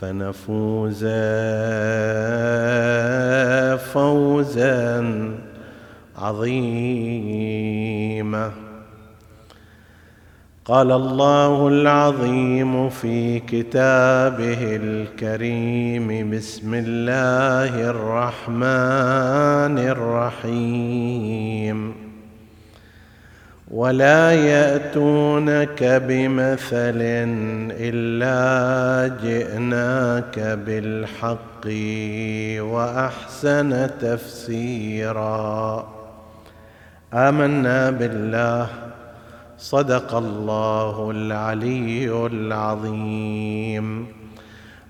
فنفوز فوزا عظيما. قال الله العظيم في كتابه الكريم بسم الله الرحمن الرحيم. ولا يأتونك بمثل إلا جئناك بالحق وأحسن تفسيرا. آمنا بالله. صدق الله العلي العظيم.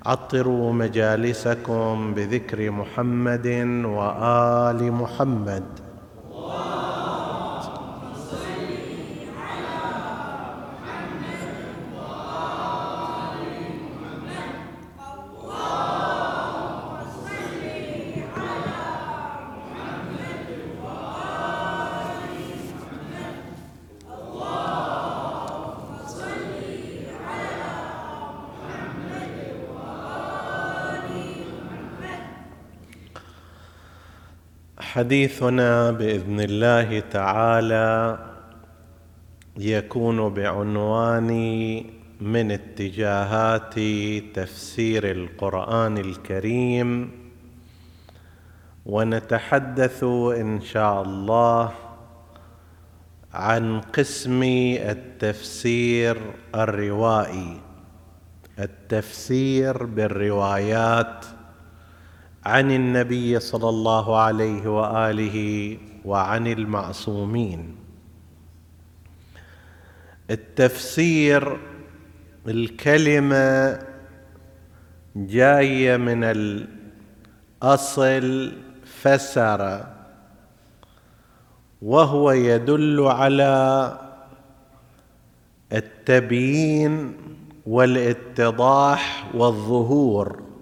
عطروا مجالسكم بذكر محمد وآل محمد. حديثنا بإذن الله تعالى يكون بعنوان من اتجاهات تفسير القرآن الكريم ونتحدث إن شاء الله عن قسم التفسير الروائي. التفسير بالروايات عن النبي صلى الله عليه وآله وعن المعصومين. التفسير الكلمة جاية من الأصل فسر وهو يدل على التبيين والاتضاح والظهور.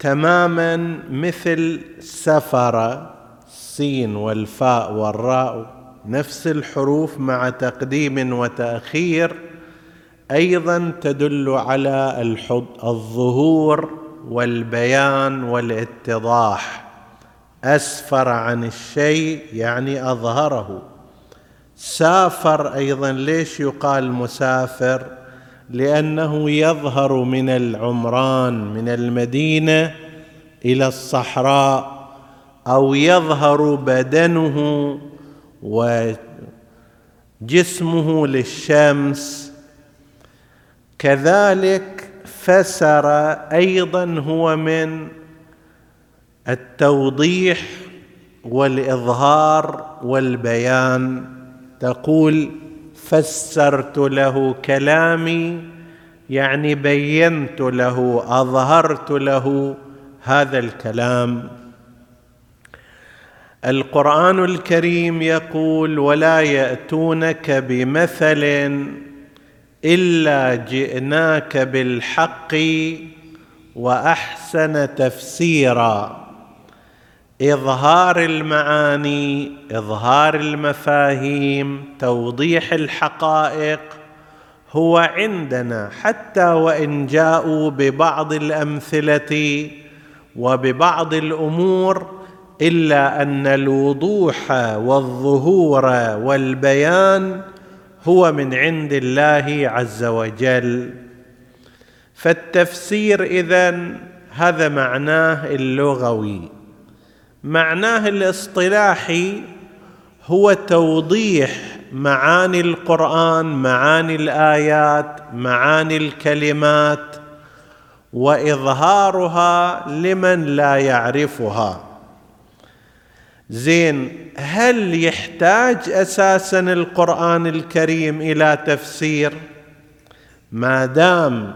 تماما مثل سفر السين والفاء والراء نفس الحروف مع تقديم وتأخير أيضا تدل على الظهور والبيان والاتضاح. أسفر عن الشيء يعني أظهره. سافر أيضا ليش يقال مسافر؟ لأنه يظهر من العمران من المدينة إلى الصحراء أو يظهر بدنه وجسمه للشمس. كذلك فسر أيضا هو من التوضيح والإظهار والبيان. تقول فسرت له كلامي يعني بينت له أظهرت له هذا الكلام. القرآن الكريم يقول ولا يأتونك بمثل إلا جئناك بالحق وأحسن تفسيرا. إظهار المعاني إظهار المفاهيم توضيح الحقائق هو عندنا حتى وإن جاءوا ببعض الأمثلة وببعض الأمور إلا أن الوضوح والظهور والبيان هو من عند الله عز وجل. فالتفسير إذن هذا معناه اللغوي. معناه الاصطلاحي هو توضيح معاني القرآن معاني الآيات معاني الكلمات وإظهارها لمن لا يعرفها. زين هل يحتاج أساسا القرآن الكريم إلى تفسير؟ ما دام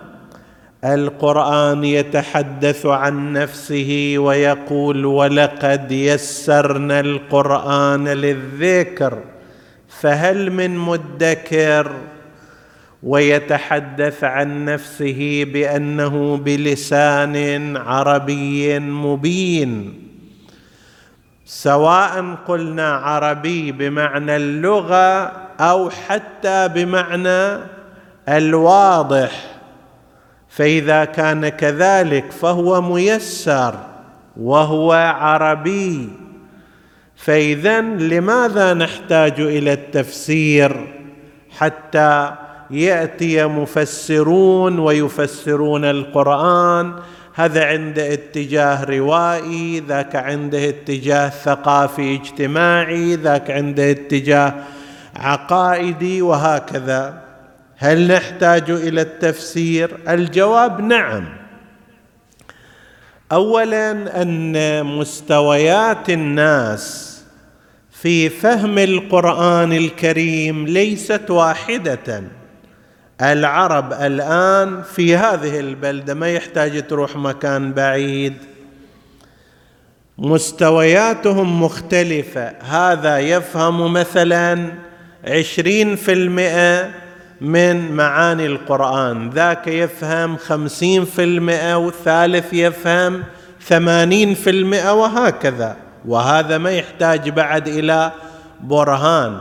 القرآن يتحدث عن نفسه ويقول ولقد يسرنا القرآن للذكر فهل من مدكر؟ ويتحدث عن نفسه بأنه بلسان عربي مبين. سواء قلنا عربي بمعنى اللغة أو حتى بمعنى الواضح. فإذا كان كذلك فهو ميسر وهو عربي. فاذا لماذا نحتاج إلى التفسير حتى يأتي مفسرون ويفسرون القرآن؟ هذا عنده اتجاه روائي ذاك عنده اتجاه ثقافي اجتماعي ذاك عنده اتجاه عقائدي وهكذا. هل نحتاج إلى التفسير؟ الجواب نعم. اولا أن مستويات الناس في فهم القرآن الكريم ليست واحدة. العرب الآن في هذه البلدة ما يحتاج تروح مكان بعيد. مستوياتهم مختلفة. هذا يفهم مثلا عشرين في المئة من معاني القرآن. ذاك يفهم خمسين في المئة والثالث يفهم ثمانين في المئة وهكذا. وهذا ما يحتاج بعد إلى برهان.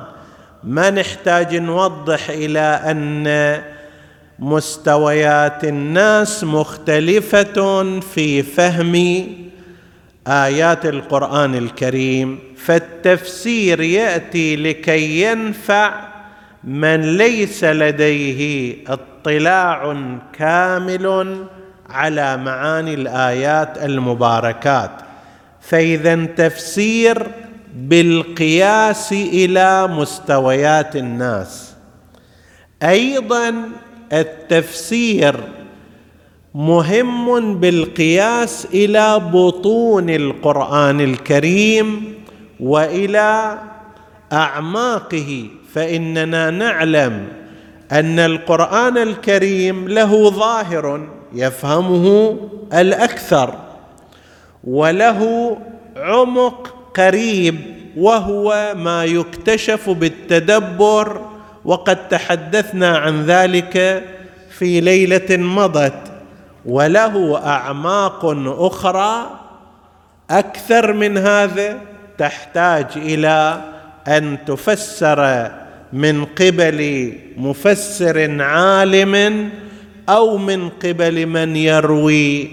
ما نحتاج نوضح إلى أن مستويات الناس مختلفة في فهم آيات القرآن الكريم. فالتفسير يأتي لكي ينفع من ليس لديه اطلاع كامل على معاني الآيات المباركات. فإذا تفسير بالقياس إلى مستويات الناس. أيضا التفسير مهم بالقياس إلى بطون القرآن الكريم وإلى أعماقه فإننا نعلم أن القرآن الكريم له ظاهر يفهمه الأكثر وله عمق قريب وهو ما يكتشف بالتدبر وقد تحدثنا عن ذلك في ليلة مضت. وله أعماق أخرى أكثر من هذا تحتاج إلى أن تفسر من قبل مفسر عالم أو من قبل من يروي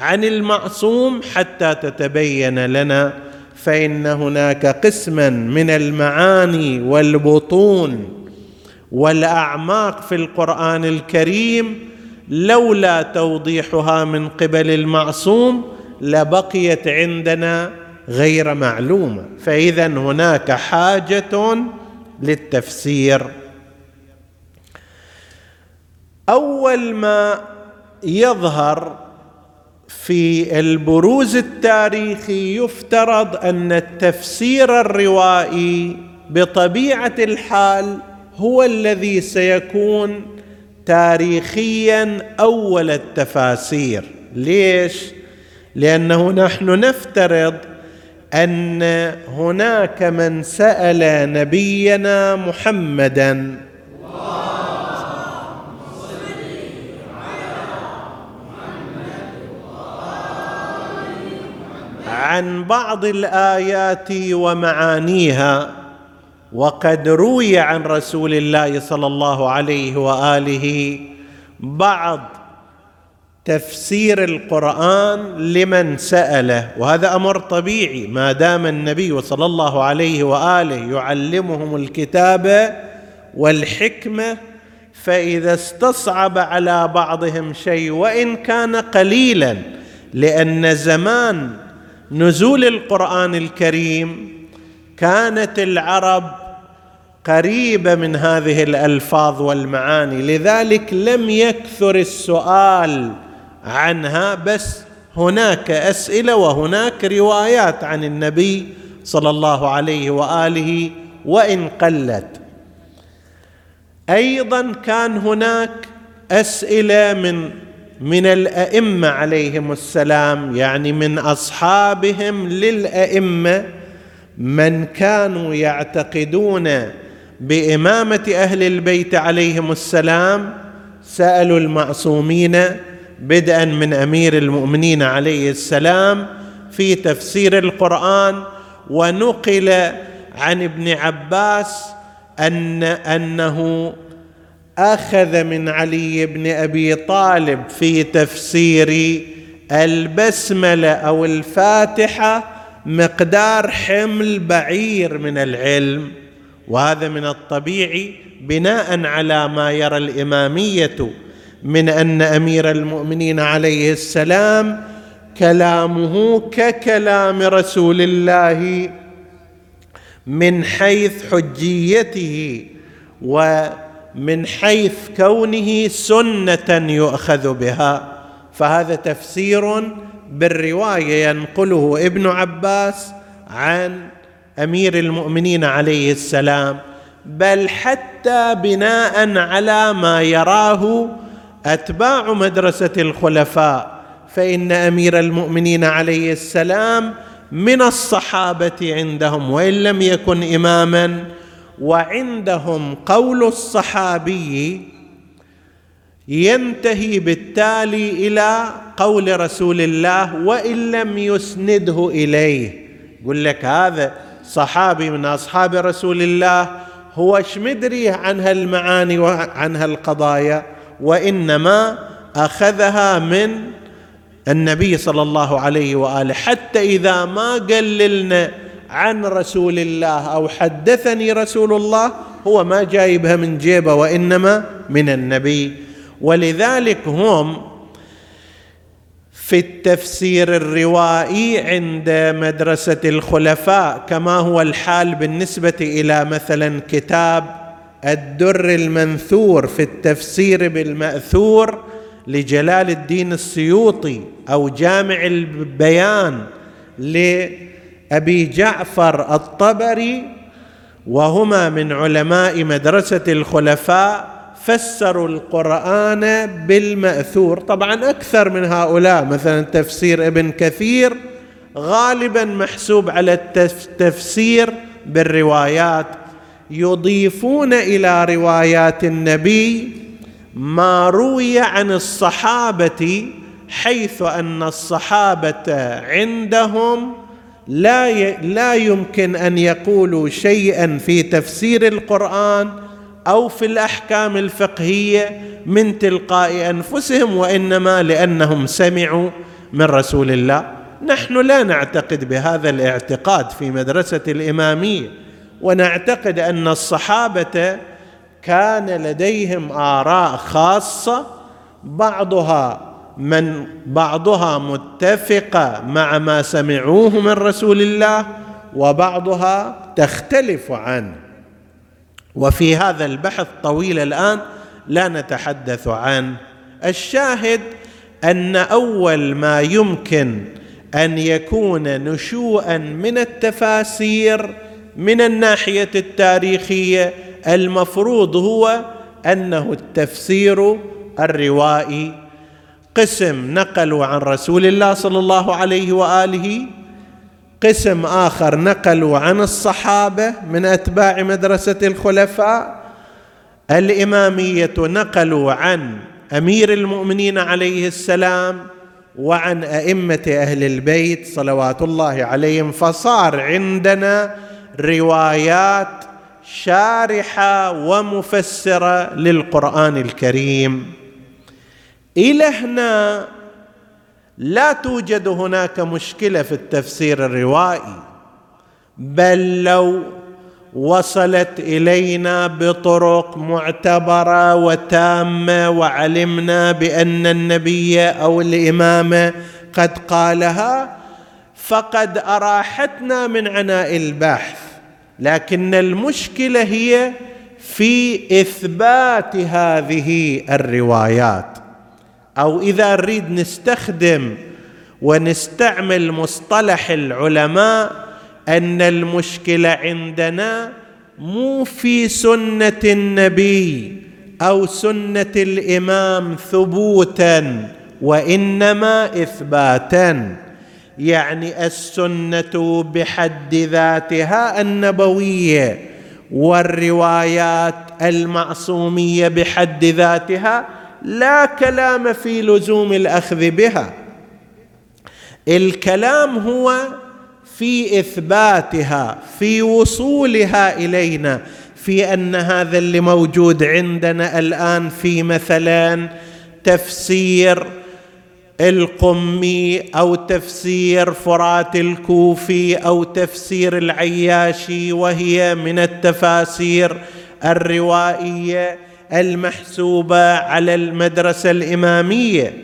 عن المعصوم حتى تتبين لنا فإن هناك قسما من المعاني والبطون والأعماق في القرآن الكريم لولا توضيحها من قبل المعصوم لبقيت عندنا غير معلومة. فإذا هناك حاجة للتفسير. أول ما يظهر في البروز التاريخي يفترض أن التفسير الروائي بطبيعة الحال هو الذي سيكون تاريخيا أول التفاسير. ليش؟ لأنه نحن نفترض أن هناك من سأل نبينا محمدا. عن بعض الآيات ومعانيها وقد روي عن رسول الله صلى الله عليه وآله بعض تفسير القرآن لمن سأله وهذا أمر طبيعي. ما دام النبي صلى الله عليه وآله يعلمهم الكتاب والحكمة فإذا استصعب على بعضهم شيء وإن كان قليلا لأن زمان نزول القرآن الكريم كانت العرب قريبة من هذه الألفاظ والمعاني. لذلك لم يكثر السؤال عنها بس هناك أسئلة وهناك روايات عن النبي صلى الله عليه وآله وإن قلت. أيضا كان هناك أسئلة من من الأئمة عليهم السلام يعني من أصحابهم للأئمة من كانوا يعتقدون بإمامة أهل البيت عليهم السلام سألوا المعصومين بدءا من أمير المؤمنين عليه السلام في تفسير القرآن ونقل عن ابن عباس ان أنه أخذ من علي بن أبي طالب في تفسير البسملة أو الفاتحة مقدار حمل بعير من العلم وهذا من الطبيعي بناء على ما يرى الإمامية من أن أمير المؤمنين عليه السلام كلامه ككلام رسول الله من حيث حجيته ومن حيث كونه سنة يؤخذ بها. فهذا تفسير بالرواية ينقله ابن عباس عن أمير المؤمنين عليه السلام. بل حتى بناء على ما يراه أتباع مدرسة الخلفاء فإن أمير المؤمنين عليه السلام من الصحابة عندهم وإن لم يكن إماما وعندهم قول الصحابي ينتهي بالتالي إلى قول رسول الله وإن لم يسنده إليه. يقول لك هذا صحابي من أصحاب رسول الله هو إيش مدري عن هالمعاني وعن هالقضايا؟ وإنما أخذها من النبي صلى الله عليه وآله. حتى إذا ما قللنا عن رسول الله أو حدثني رسول الله هو ما جايبها من جيبه وإنما من النبي. ولذلك هم في التفسير الروائي عند مدرسة الخلفاء كما هو الحال بالنسبة إلى مثلا كتاب الدر المنثور في التفسير بالمأثور لجلال الدين السيوطي أو جامع البيان لأبي جعفر الطبري وهما من علماء مدرسة الخلفاء فسروا القرآن بالمأثور. طبعا أكثر من هؤلاء مثلا تفسير ابن كثير غالبا محسوب على التفسير بالروايات يضيفون إلى روايات النبي ما روي عن الصحابة حيث أن الصحابة عندهم لا لا يمكن أن يقولوا شيئا في تفسير القرآن أو في الأحكام الفقهية من تلقاء أنفسهم وإنما لأنهم سمعوا من رسول الله. نحن لا نعتقد بهذا الاعتقاد في مدرسة الإمامية. ونعتقد أن الصحابة كان لديهم آراء خاصة بعضها من بعضها متفقه مع ما سمعوه من رسول الله وبعضها تختلف عنه. وفي هذا البحث طويل الآن لا نتحدث عنه. الشاهد أن أول ما يمكن أن يكون نشوءا من التفاسير من الناحية التاريخية المفروض هو أنه التفسير الروائي. قسم نقلوا عن رسول الله صلى الله عليه وآله. قسم آخر نقلوا عن الصحابة من أتباع مدرسة الخلفاء. الإمامية نقلوا عن أمير المؤمنين عليه السلام وعن أئمة أهل البيت صلوات الله عليهم. فصار عندنا روايات شارحة ومفسرة للقرآن الكريم. إلى هنا لا توجد هناك مشكلة في التفسير الروائي بل لو وصلت إلينا بطرق معتبرة وتامة وعلمنا بأن النبي أو الإمام قد قالها فقد أراحتنا من عناء البحث. لكن المشكلة هي في إثبات هذه الروايات. أو إذا نريد نستخدم ونستعمل مصطلح العلماء أن المشكلة عندنا مو في سنة النبي أو سنة الإمام ثبوتا وإنما اثباتا. يعني السنة بحد ذاتها النبوية والروايات المعصومية بحد ذاتها لا كلام في لزوم الأخذ بها. الكلام هو في إثباتها في وصولها إلينا في أن هذا اللي موجود عندنا الآن في مثلا تفسير القمي أو تفسير فرات الكوفي أو تفسير العياشي وهي من التفاسير الروائية المحسوبة على المدرسة الإمامية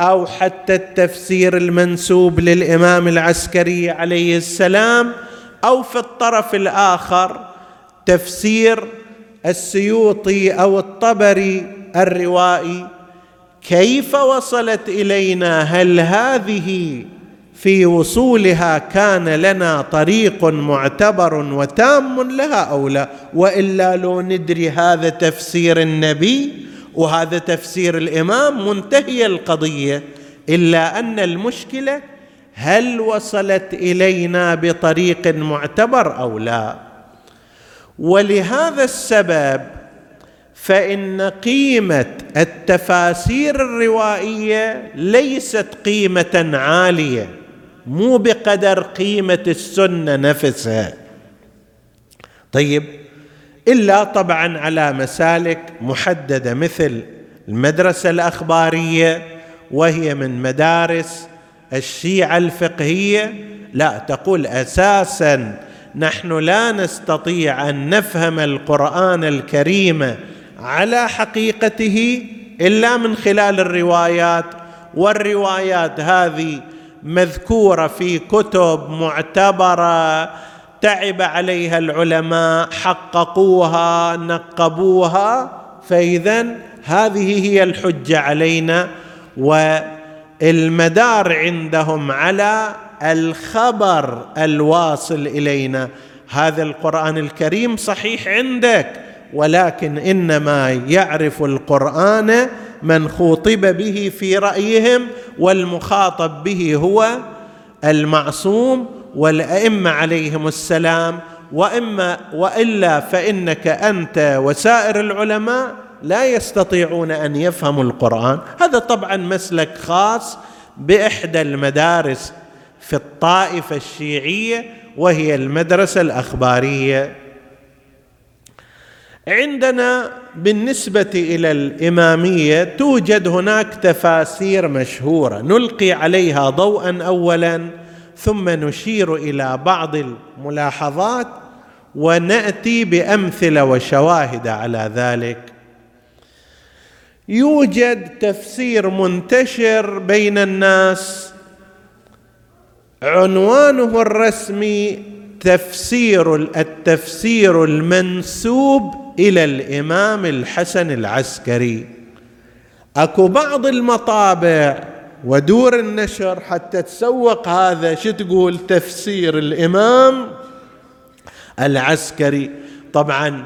أو حتى التفسير المنسوب للإمام العسكري عليه السلام أو في الطرف الآخر تفسير السيوطي أو الطبري الروائي كيف وصلت إلينا؟ هل هذه في وصولها كان لنا طريق معتبر وتام لها أو لا؟ وإلا لو ندري هذا تفسير النبي وهذا تفسير الإمام منتهيه القضية إلا أن المشكلة هل وصلت إلينا بطريق معتبر أو لا؟ ولهذا السبب فإن قيمة التفاسير الروائية ليست قيمة عالية مو بقدر قيمة السنة نفسها. طيب إلا طبعا على مسالك محددة مثل المدرسة الأخبارية وهي من مدارس الشيعة الفقهية. لا تقول أساسا نحن لا نستطيع أن نفهم القرآن الكريم على حقيقته إلا من خلال الروايات والروايات هذه مذكورة في كتب معتبرة تعب عليها العلماء حققوها نقبوها فاذا هذه هي الحجة علينا والمدار عندهم على الخبر الواصل إلينا. هذا القرآن الكريم صحيح عندك. ولكن إنما يعرف القرآن من خوطب به في رأيهم والمخاطب به هو المعصوم والأئمة عليهم السلام. وإما وإلا فإنك أنت وسائر العلماء لا يستطيعون أن يفهموا القرآن. هذا طبعا مسلك خاص بإحدى المدارس في الطائفة الشيعية وهي المدرسة الأخبارية. عندنا بالنسبة إلى الإمامية توجد هناك تفاسير مشهورة. نلقي عليها ضوءا اولا ثم نشير إلى بعض الملاحظات ونأتي بأمثلة وشواهد على ذلك. يوجد تفسير منتشر بين الناس. عنوانه الرسمي تفسير التفسير المنسوب إلى الإمام الحسن العسكري. أكو بعض المطابع ودور النشر حتى تسوق هذا شو تقول تفسير الإمام العسكري. طبعا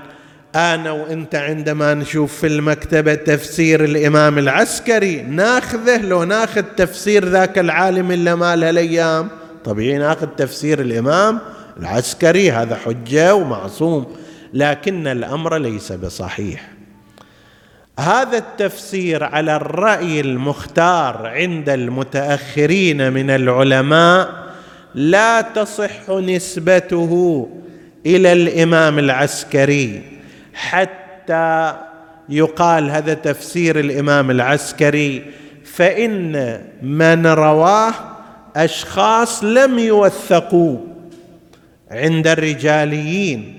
أنا وأنت عندما نشوف في المكتبة تفسير الإمام العسكري ناخذه لو ناخذ تفسير ذاك العالم اللي مالها الأيام. طبيعي ناخذ تفسير الإمام العسكري هذا حجة ومعصوم. لكن الأمر ليس بصحيح. هذا التفسير على الرأي المختار عند المتأخرين من العلماء لا تصح نسبته إلى الإمام العسكري حتى يقال هذا تفسير الإمام العسكري فإن من رواه أشخاص لم يوثقوا عند الرجاليين.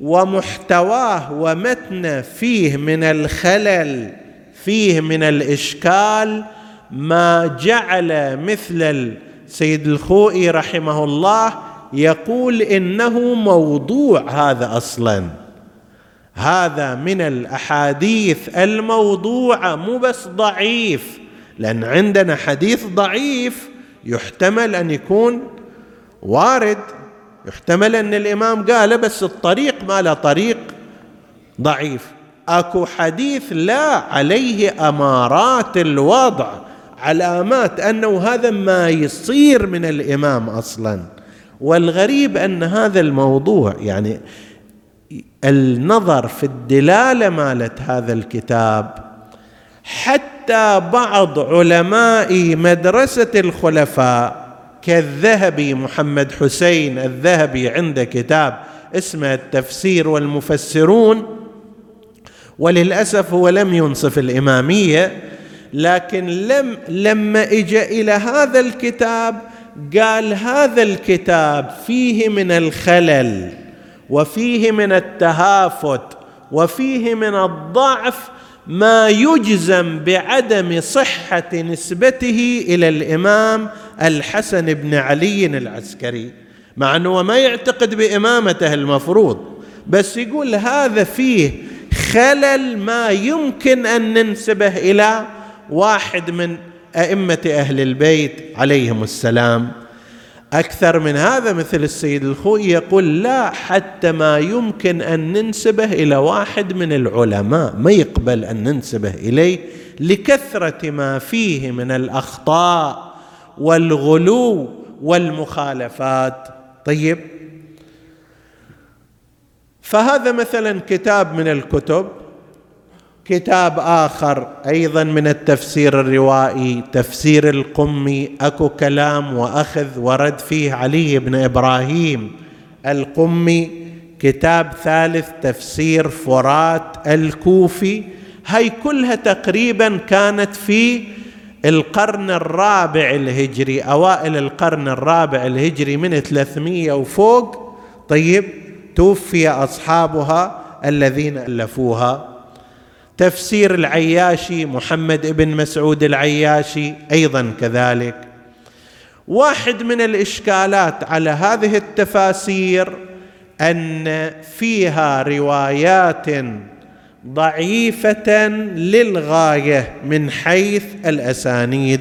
ومحتواه ومتنه فيه من الخلل فيه من الإشكال ما جعل مثل السيد الخوئي رحمه الله يقول إنه موضوع هذا أصلا. هذا من الأحاديث الموضوعة مو بس ضعيف لأن عندنا حديث ضعيف يحتمل أن يكون وارد. يحتمل أن الإمام قال بس الطريق ما له طريق. ضعيف. أكو حديث لا عليه أمارات الوضع. علامات أنه هذا ما يصير من الإمام أصلا. والغريب أن هذا الموضوع يعني النظر في الدلالة مالت هذا الكتاب. حتى بعض علماء مدرسة الخلفاء كالذهبي محمد حسين الذهبي عنده كتاب اسمه التفسير والمفسرون وللأسف هو لم ينصف الإمامية لكن لم لما اجى إلى هذا الكتاب قال هذا الكتاب فيه من الخلل وفيه من التهافت وفيه من الضعف ما يجزم بعدم صحة نسبته إلى الإمام الحسن بن علي العسكري مع إنه ما يعتقد بإمامته المفروض بس يقول هذا فيه خلل ما يمكن أن ننسبه إلى واحد من أئمة أهل البيت عليهم السلام. أكثر من هذا مثل السيد الخوي يقول لا حتى ما يمكن أن ننسبه إلى واحد من العلماء ما يقبل أن ننسبه إليه لكثرة ما فيه من الأخطاء. والغلو والمخالفات. طيب. فهذا مثلا كتاب من الكتب كتاب آخر أيضا من التفسير الروائي تفسير القمي أكو كلام وأخذ ورد فيه علي بن إبراهيم القمي كتاب ثالث تفسير فرات الكوفي. هاي كلها تقريبا كانت في القرن الرابع الهجري أوائل القرن الرابع الهجري من 300 وفوق. طيب توفي أصحابها الذين ألفوها. تفسير العياشي محمد بن مسعود العياشي أيضا كذلك. واحد من الإشكالات على هذه التفاسير أن فيها روايات ضعيفة للغاية من حيث الأسانيد.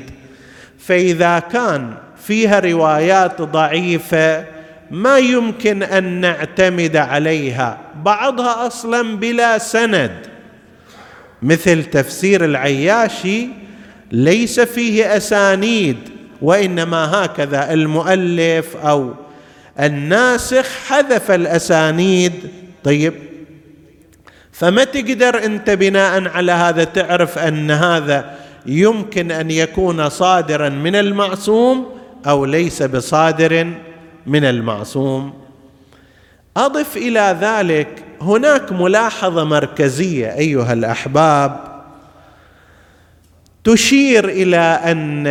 فإذا كان فيها روايات ضعيفة ما يمكن أن نعتمد عليها. بعضها أصلا بلا سند. مثل تفسير العياشي ليس فيه أسانيد وإنما هكذا المؤلف أو الناسخ حذف الأسانيد. طيب فما تقدر أنت بناء على هذا تعرف أن هذا يمكن أن يكون صادرا من المعصوم أو ليس بصادر من المعصوم. أضف إلى ذلك هناك ملاحظة مركزية أيها الأحباب تشير إلى أن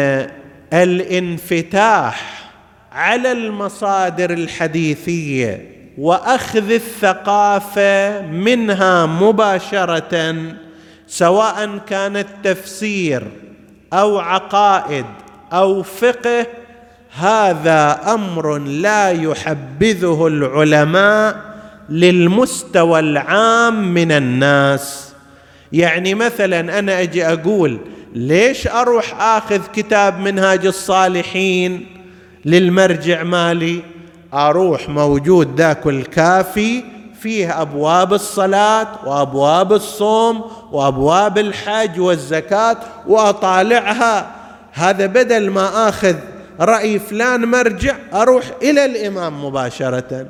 الانفتاح على المصادر الحديثية وأخذ الثقافة منها مباشرة سواء كانت تفسير أو عقائد أو فقه هذا أمر لا يحبذه العلماء للمستوى العام من الناس. يعني مثلا أنا أجي أقول ليش أروح آخذ كتاب منهاج الصالحين للمرجع مالي؟ أروح موجود ذاك الكافي فيه أبواب الصلاة وأبواب الصوم وأبواب الحج والزكاة وأطالعها. هذا بدل ما آخذ رأي فلان مرجع أروح إلى الإمام مباشرة.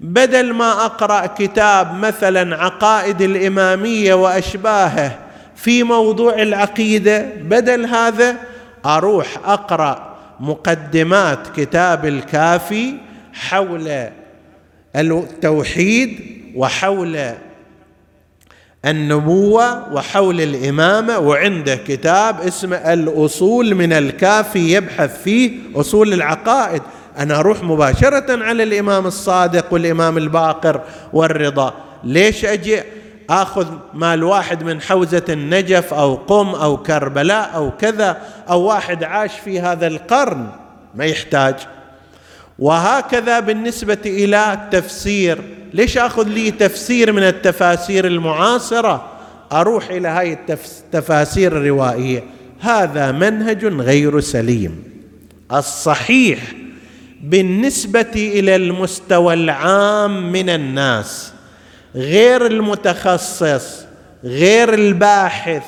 بدل ما أقرأ كتاب مثلا عقائد الإمامية وأشباهه في موضوع العقيدة بدل هذا أروح أقرأ مقدمات كتاب الكافي حول التوحيد وحول النبوة وحول الإمامة وعنده كتاب اسمه الأصول من الكافي يبحث فيه أصول العقائد. أنا أروح مباشرة على الإمام الصادق والإمام الباقر والرضا. ليش أجي؟ آخذ مال واحد من حوزة النجف أو قم أو كربلاء أو كذا أو واحد عاش في هذا القرن ما يحتاج. وهكذا بالنسبة إلى التفسير. ليش آخذ لي تفسير من التفاسير المعاصرة؟ أروح إلى هاي التفاسير الروائيه هذا منهج غير سليم. الصحيح بالنسبة إلى المستوى العام من الناس. غير المتخصص غير الباحث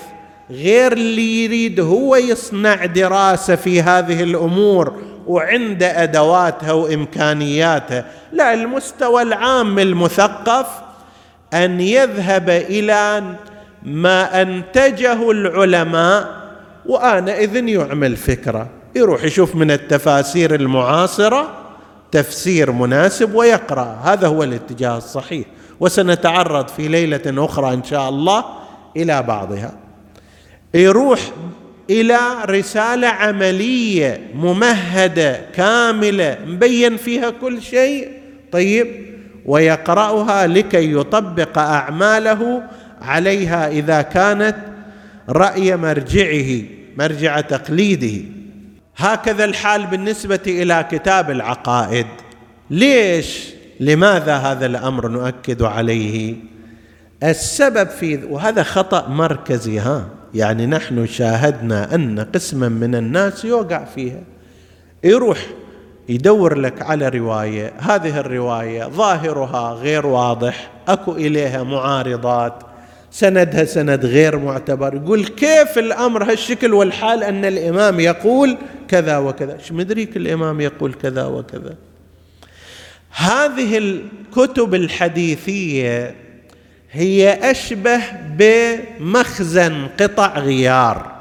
غير اللي يريد هو يصنع دراسة في هذه الأمور وعند ادواتها وامكانياتها لا المستوى العام المثقف أن يذهب إلى ما أنتجه العلماء وانئذ يعمل فكرة. يروح يشوف من التفاسير المعاصرة تفسير مناسب ويقرأ. هذا هو الاتجاه الصحيح. وسنتعرض في ليلة أخرى إن شاء الله إلى بعضها. يروح إلى رسالة عملية ممهدة كاملة مبين فيها كل شيء. طيب ويقرأها لكي يطبق أعماله عليها إذا كانت رأي مرجعه مرجع تقليده. هكذا الحال بالنسبة إلى كتاب العقائد. ليش؟ لماذا هذا الأمر نؤكد عليه؟ السبب في وهذا خطأ مركزي ها؟ يعني نحن شاهدنا أن قسما من الناس يوقع فيها. يروح يدور لك على رواية هذه الرواية ظاهرها غير واضح أكو إليها معارضات سندها سند غير معتبر يقول كيف الأمر هالشكل والحال أن الإمام يقول كذا وكذا؟ إيش مدريك الإمام يقول كذا وكذا؟ هذه الكتب الحديثية هي أشبه بمخزن قطع غيار.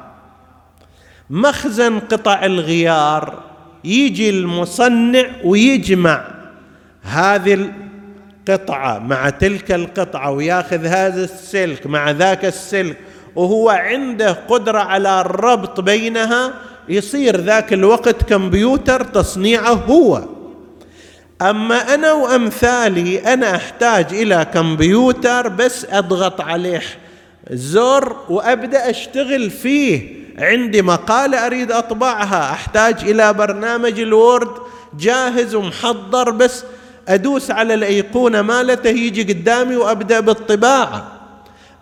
مخزن قطع الغيار يجي المصنع ويجمع هذه القطعة مع تلك القطعة وياخذ هذا السلك مع ذاك السلك وهو عنده قدرة على الربط بينها يصير ذاك الوقت كمبيوتر تصنيعه هو. أما أنا وأمثالي أنا أحتاج إلى كمبيوتر بس أضغط عليه. زر وأبدأ أشتغل فيه. عندي مقالة أريد أطبعها. أحتاج إلى برنامج الوورد جاهز ومحضر بس أدوس على الأيقونة مالته يجي قدامي وأبدأ بالطباعة.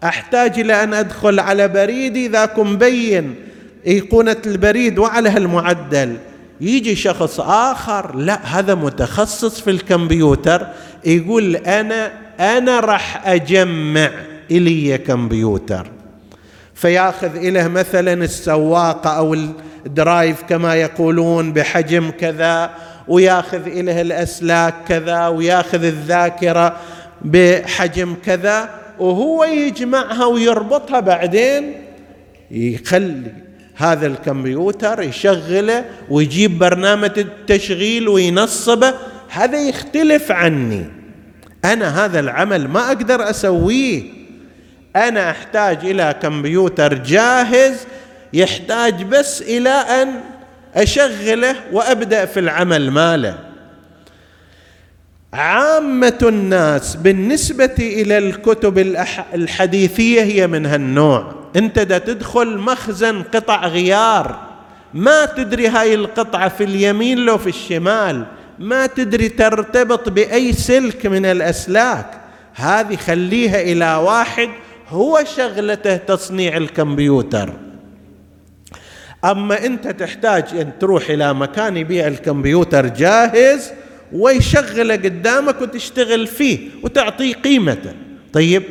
أحتاج إلى أن أدخل على بريدي ذاك مبين. أيقونة البريد وعلى هالمعدل يجي شخص آخر لا هذا متخصص في الكمبيوتر يقول أنا أنا راح أجمع إلي كمبيوتر. فياخذ إله مثلا السواقة أو الدرايف كما يقولون بحجم كذا وياخذ إله الأسلاك كذا وياخذ الذاكرة بحجم كذا وهو يجمعها ويربطها بعدين يخلي هذا الكمبيوتر يشغله ويجيب برنامج التشغيل وينصبه. هذا يختلف عني. أنا هذا العمل ما أقدر أسويه. أنا أحتاج إلى كمبيوتر جاهز يحتاج بس إلى أن أشغله وأبدأ في العمل ماله. عامة الناس بالنسبة إلى الكتب الحديثية هي من هالنوع. انت دا تدخل مخزن قطع غيار. ما تدري هاي القطعة في اليمين لو في الشمال. ما تدري ترتبط بأي سلك من الأسلاك. هذه خليها إلى واحد هو شغلته تصنيع الكمبيوتر. أما أنت تحتاج أن تروح إلى مكان يبيع الكمبيوتر جاهز ويشغله قدامك وتشتغل فيه وتعطيه قيمته. طيب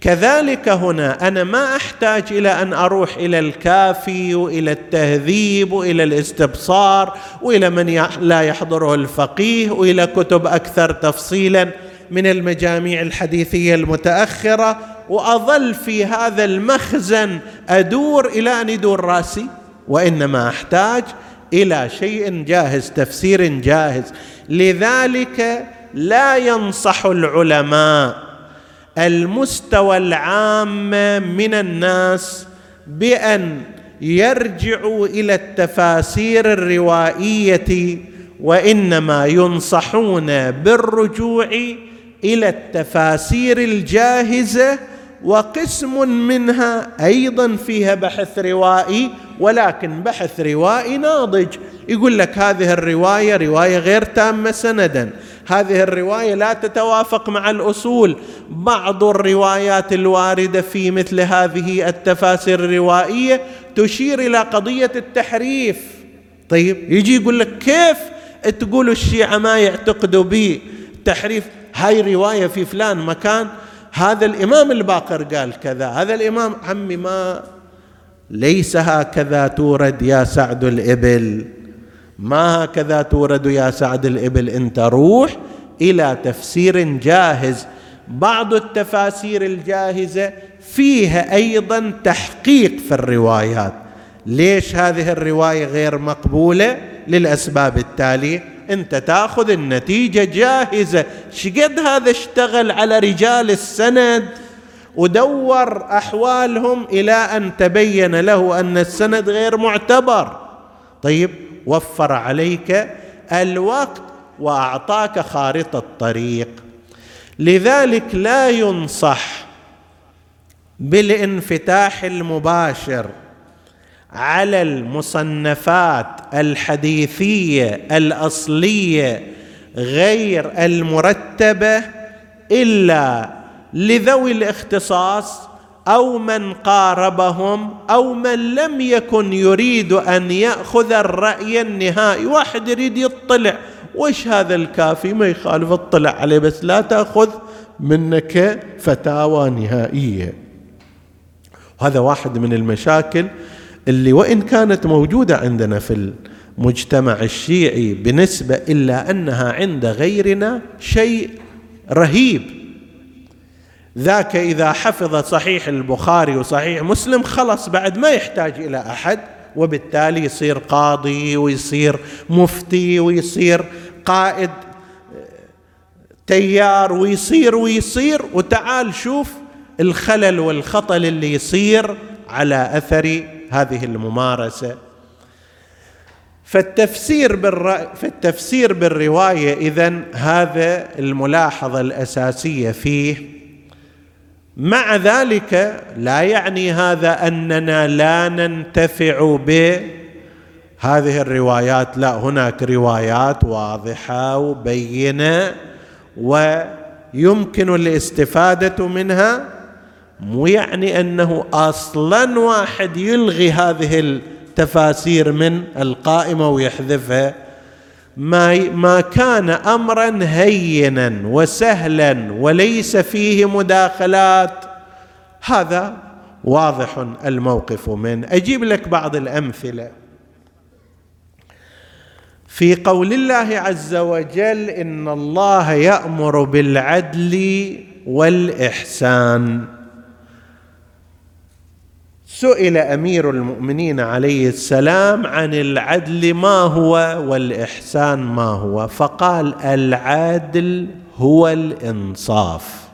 كذلك هنا أنا ما أحتاج إلى أن أروح إلى الكافي وإلى التهذيب وإلى الاستبصار وإلى من لا يحضره الفقيه وإلى كتب أكثر تفصيلا من المجاميع الحديثية المتأخرة. وأظل في هذا المخزن أدور إلى أن يدور راسي وإنما أحتاج إلى شيء جاهز تفسير جاهز. لذلك لا ينصح العلماء المستوى العام من الناس بأن يرجعوا إلى التفاسير الروائية وإنما ينصحون بالرجوع إلى التفاسير الجاهزة وقسم منها أيضا فيها بحث روائي ولكن بحث روائي ناضج. يقول لك هذه الرواية رواية غير تامة سندا. هذه الرواية لا تتوافق مع الأصول. بعض الروايات الواردة في مثل هذه التفاسير الروائية تشير إلى قضية التحريف. طيب يجي يقول لك كيف تقول الشيعة ما يعتقدوا به تحريف هاي رواية في فلان مكان هذا الإمام الباقر قال كذا هذا الإمام عمي ما ليس هكذا تورد يا سعد الإبل. ما هكذا تورد يا سعد الإبل؟ أنت روح إلى تفسير جاهز. بعض التفاسير الجاهزة فيها أيضا تحقيق في الروايات. ليش هذه الرواية غير مقبولة؟ للأسباب التالية. أنت تأخذ النتيجة جاهزة. شقد هذا اشتغل على رجال السند ودور أحوالهم إلى أن تبين له أن السند غير معتبر. طيب وفر عليك الوقت وأعطاك خارطة الطريق. لذلك لا ينصح بالانفتاح المباشر على المصنفات الحديثية الأصلية غير المرتبة إلا لذوي الاختصاص أو من قاربهم أو من لم يكن يريد أن يأخذ الرأي النهائي. واحد يريد يطلع. وش هذا الكافي؟ ما يخالف اطلع عليه بس لا تأخذ منك فتاوى نهائية. هذا واحد من المشاكل اللي وإن كانت موجودة عندنا في المجتمع الشيعي بنسبة إلا أنها عند غيرنا شيء رهيب. ذاك إذا حفظ صحيح البخاري وصحيح مسلم خلص بعد ما يحتاج إلى أحد وبالتالي يصير قاضي ويصير مفتي ويصير قائد تيار ويصير ويصير. وتعال شوف الخلل والخطل اللي يصير على أثر هذه الممارسة. فالتفسير بالرأي في التفسير بالرواية اذا هذا الملاحظة الأساسية فيه مع ذلك لا يعني هذا أننا لا ننتفع بهذه الروايات. لا هناك روايات واضحة وبينة ويمكن الاستفادة منها. مو يعني أنه أصلا واحد يلغي هذه التفاسير من القائمة ويحذفها. ما ما كان امرا هينا وسهلا وليس فيه مداخلات. هذا واضح الموقف منه أجيب لك بعض الأمثلة. في قول الله عز وجل إن الله يأمر بالعدل والإحسان. سئل أمير المؤمنين عليه السلام عن العدل ما هو والإحسان ما هو فقال العدل هو الإنصاف.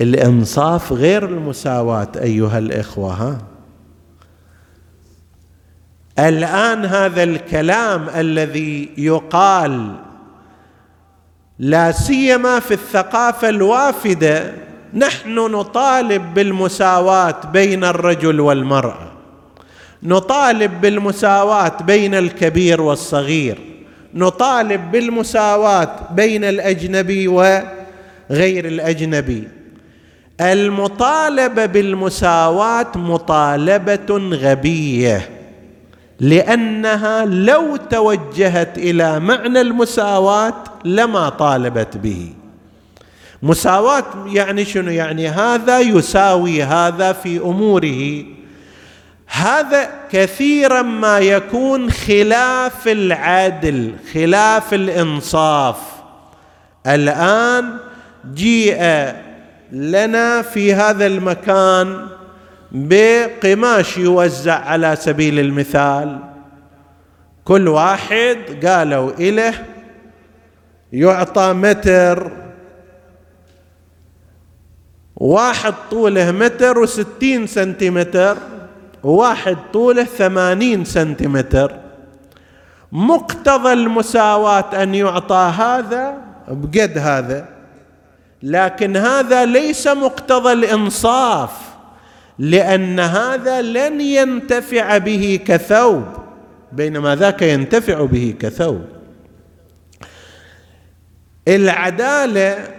الإنصاف غير المساواة أيها الإخوة ها؟ الآن هذا الكلام الذي يقال لا سيما في الثقافة الوافدة نحن نطالب بالمساواة بين الرجل والمرأة. نطالب بالمساواة بين الكبير والصغير. نطالب بالمساواة بين الأجنبي وغير الأجنبي. المطالبة بالمساواة مطالبة غبية لأنها لو توجهت إلى معنى المساواة لما طالبت به. مساواة يعني شنو؟ يعني هذا يساوي هذا في أموره. هذا كثيرا ما يكون خلاف العدل خلاف الإنصاف. الآن جيء لنا في هذا المكان بقماش يوزع على سبيل المثال. كل واحد قالوا إله يعطى متر واحد طوله متر وستين سنتيمتر وواحد طوله ثمانين سنتيمتر. مقتضى المساواة أن يعطى هذا بقد هذا لكن هذا ليس مقتضى الإنصاف لأن هذا لن ينتفع به كثوب بينما ذاك ينتفع به كثوب. العدالة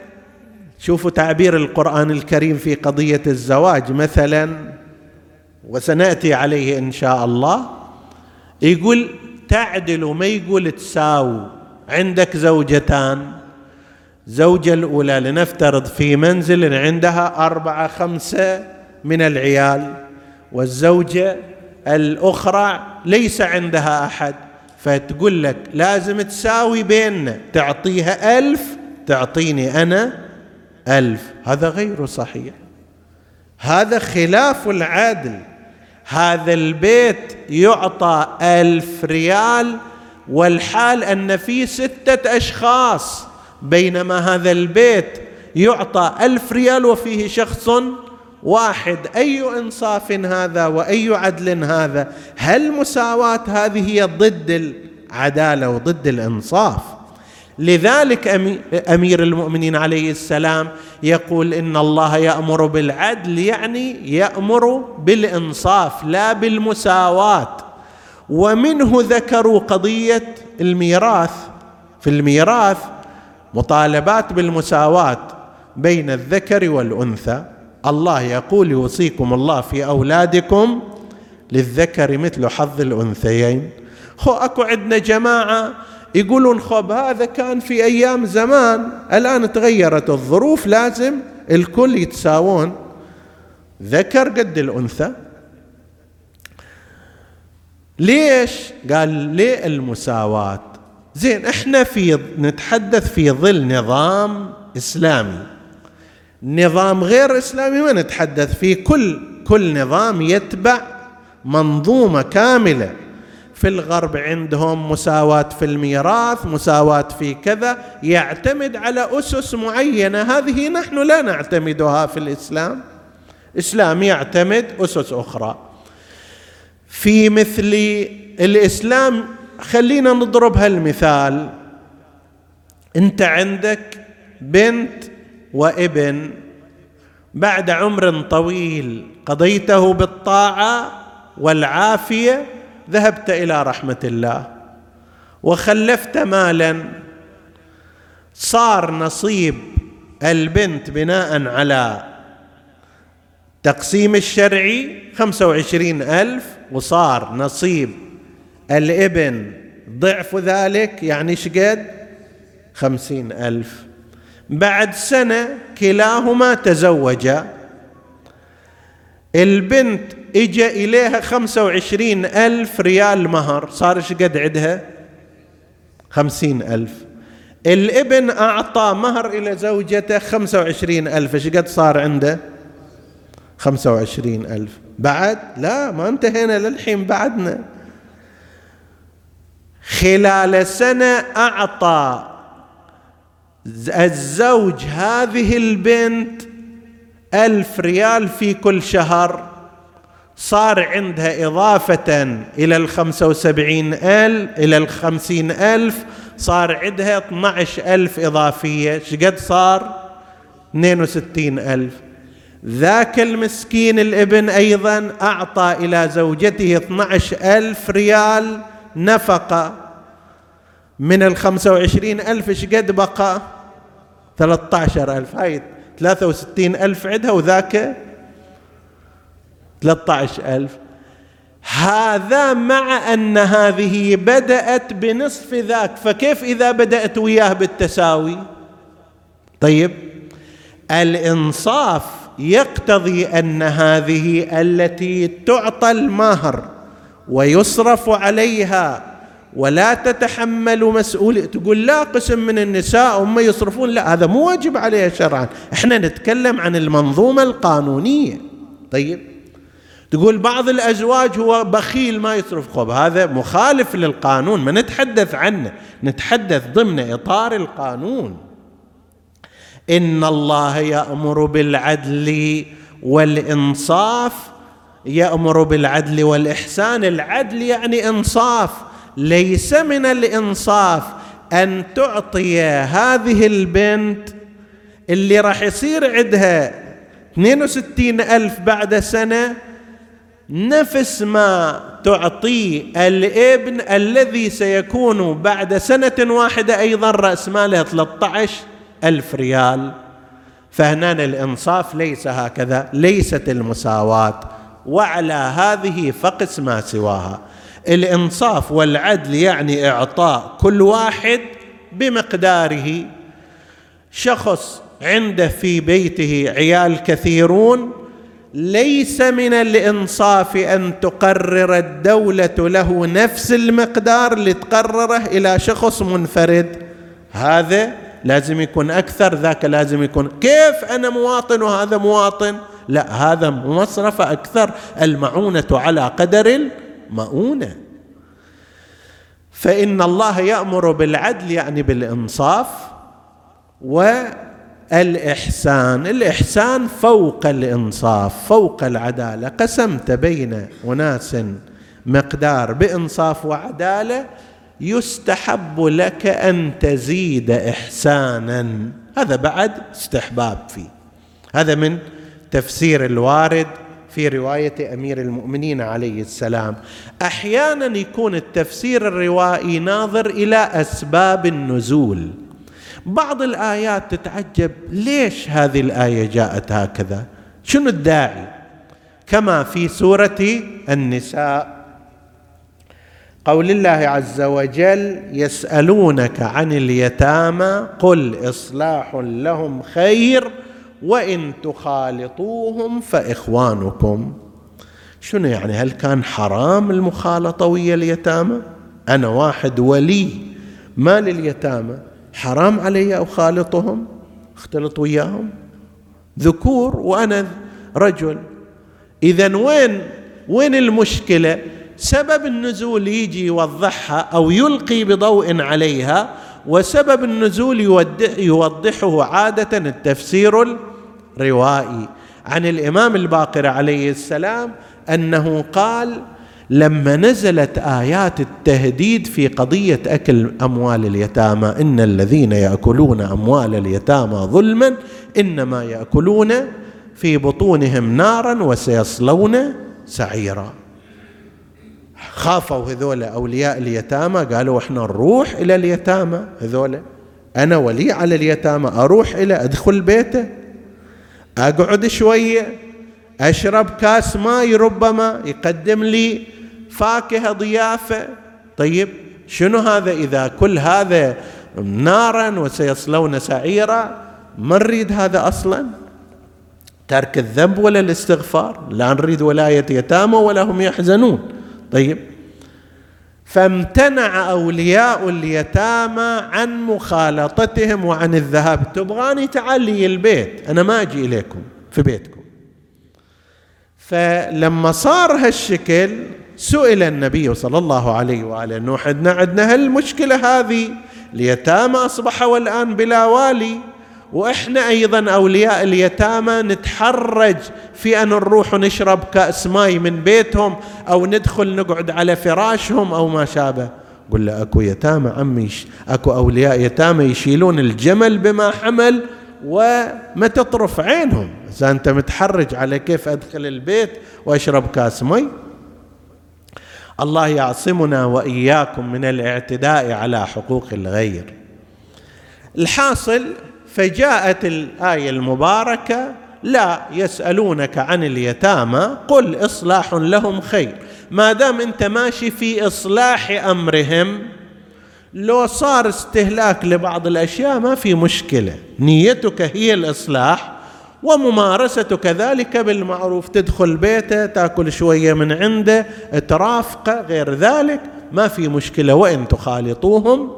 شوفوا تعبير القرآن الكريم في قضية الزواج مثلا وسنأتي عليه إن شاء الله. يقول تعدل ما يقول تساوي. عندك زوجتان. زوجة الأولى لنفترض في منزل عندها أربعة خمسة من العيال والزوجة الأخرى ليس عندها أحد. فتقول لك لازم تساوي بيننا تعطيها ألف تعطيني أنا ألف. هذا غير صحيح. هذا خلاف العدل. هذا البيت يعطى ألف ريال والحال أن فيه ستة أشخاص بينما هذا البيت يعطى ألف ريال وفيه شخص واحد. أي إنصاف هذا وأي عدل هذا؟ هل مساواة هذه هي ضد العدالة وضد الإنصاف؟ لذلك أمير المؤمنين عليه السلام يقول إن الله يأمر بالعدل يعني يأمر بالإنصاف لا بالمساواة. ومنه ذكروا قضية الميراث. في الميراث مطالبات بالمساواة بين الذكر والأنثى. الله يقول يوصيكم الله في أولادكم للذكر مثل حظ الأنثيين. هو أكو عندنا جماعة يقولون خب هذا كان في أيام زمان. الآن تغيرت الظروف لازم الكل يتساوون. ذكر قد الأنثى. ليش؟ قال ليه المساواه زين إحنا في نتحدث في ظل نظام إسلامي. نظام غير إسلامي ما نتحدث فيه. كل كل نظام يتبع منظومة كاملة. في الغرب عندهم مساواة في الميراث مساواة في كذا يعتمد على أسس معينة. هذه نحن لا نعتمدها في الإسلام. الإسلام يعتمد أسس أخرى. في مثل الإسلام خلينا نضرب هالمثال. أنت عندك بنت وابن. بعد عمر طويل قضيته بالطاعة والعافية ذهبت إلى رحمة الله وخلفت مالا. صار نصيب البنت بناء على تقسيم الشرعي خمسة وعشرين ألف وصار نصيب الإبن ضعف ذلك يعني شقد خمسين ألف. بعد سنة كلاهما تزوجا. البنت اجى إليها خمسة وعشرين ألف ريال مهر. صار شقد عندها؟ خمسين ألف. الإبن أعطى مهر إلى زوجته خمسة وعشرين ألف. شقد صار عنده؟ خمسة وعشرين ألف. بعد؟ لا ما انتهينا للحين بعدنا. خلال سنة أعطى الزوج هذه البنت ألف ريال في كل شهر. صار عندها إضافة إلى الخمسة وسبعين ألف إلى الخمسين ألف صار عندها 12 ألف إضافية. شقد صار؟ 62 ألف. ذاك المسكين الابن أيضا أعطى إلى زوجته 12 ألف ريال نفقة. من الخمسة وعشرين ألف شقد بقى؟ ثلاثة عشر ألف. هاي ثلاثة وستين ألف عندها وذاك ثلاثة عشر ألف. هذا مع أن هذه بدأت بنصف ذاك. فكيف إذا بدأت وياه بالتساوي؟ طيب الإنصاف يقتضي أن هذه التي تعطى المهر ويصرف عليها ولا تتحمل مسؤولية. تقول لا قسم من النساء هم يصرفون. لا هذا مو واجب عليها شرعا. إحنا نتكلم عن المنظومة القانونية. طيب تقول بعض الأزواج هو بخيل ما يصرف خب هذا مخالف للقانون. ما نتحدث عنه. نتحدث ضمن إطار القانون. إن الله يأمر بالعدل والإنصاف. يأمر بالعدل والإحسان. العدل يعني إنصاف. ليس من الإنصاف أن تعطي هذه البنت اللي راح يصير عندها 62 ألف بعد سنة نفس ما تعطيه الابن الذي سيكون بعد سنة واحدة أيضا رأس ماله 13 ألف ريال. فهنا الإنصاف ليس هكذا ليست المساواة وعلى هذه فقس ما سواها. الإنصاف والعدل يعني إعطاء كل واحد بمقداره. شخص عنده في بيته عيال كثيرون ليس من الإنصاف أن تقرر الدولة له نفس المقدار لتقرره إلى شخص منفرد. هذا لازم يكون أكثر ذاك لازم يكون كيف أنا مواطن وهذا مواطن؟ لا هذا مصرف أكثر المعونة على قدر المؤونة. فإن الله يأمر بالعدل يعني بالإنصاف والاحسان الإحسان فوق الإنصاف فوق العدالة. قسمت بين أناس مقدار بإنصاف وعدالة يستحب لك أن تزيد إحسانا. هذا بعد استحباب فيه. هذا من تفسير الوارد في رواية أمير المؤمنين عليه السلام. أحيانا يكون التفسير الروائي ناظر إلى أسباب النزول. بعض الآيات تتعجب. ليش هذه الآية جاءت هكذا؟ شنو الداعي؟ كما في سورة النساء. قول الله عز وجل يسألونك عن اليتامى قل إصلاح لهم خير وإن تخالطوهم فإخوانكم. شنو يعني؟ هل كان حرام المخالطة ويا اليتامى؟ أنا واحد ولي مال اليتامى حرام علي اخالطهم اختلط وياهم. ذكور وأنا رجل. اذا وين وين المشكلة؟ سبب النزول يجي يوضحها أو يلقي بضوء عليها وسبب النزول يوضحه عادة التفسير الروائي. عن الإمام الباقر عليه السلام أنه قال لما نزلت آيات التهديد في قضية أكل أموال اليتامى إن الذين يأكلون أموال اليتامى ظلما إنما يأكلون في بطونهم نارا وسيصلون سعيرا. خافوا هذول أولياء اليتامى قالوا إحنا نروح إلى اليتامى. هذول أنا ولي على اليتامى أروح إلى أدخل بيته أقعد شوية أشرب كاس ماء ربما يقدم لي فاكهة ضيافة. طيب شنو هذا؟ إذا كل هذا نارا وسيصلون سعيرا ما نريد هذا أصلا؟ ترك الذنب ولا الاستغفار؟ لا نريد ولاية يتامى ولا هم يحزنون. طيب فامتنع أولياء اليتامى عن مخالطتهم وعن الذهاب. تبغاني تعال لي البيت أنا ما أجي إليكم في بيتكم. فلما صار هالشكل سئل النبي صلى الله عليه وآله أنه عندنا عندنا هالمشكلة هذه اليتامى اصبحوا الان بلا والي وإحنا أيضا أولياء اليتامى نتحرج في أن نروح ونشرب كأس ماي من بيتهم أو ندخل نقعد على فراشهم أو ما شابه. قل له أكو يتامى عمي أكو أولياء يتامى يشيلون الجمل بما حمل وما تطرف عينهم. إذا أنت متحرج على كيف أدخل البيت وأشرب كأس مي الله يعصمنا وإياكم من الاعتداء على حقوق الغير. الحاصل فجاءت الآية المباركة لا يسألونك عن اليتامى قل إصلاح لهم خير. ما دام أنت ماشي في إصلاح أمرهم لو صار استهلاك لبعض الأشياء ما في مشكلة. نيتك هي الإصلاح وممارستك ذلك بالمعروف. تدخل بيته تأكل شوية من عنده ترافقه غير ذلك ما في مشكلة. وإن تخالطوهم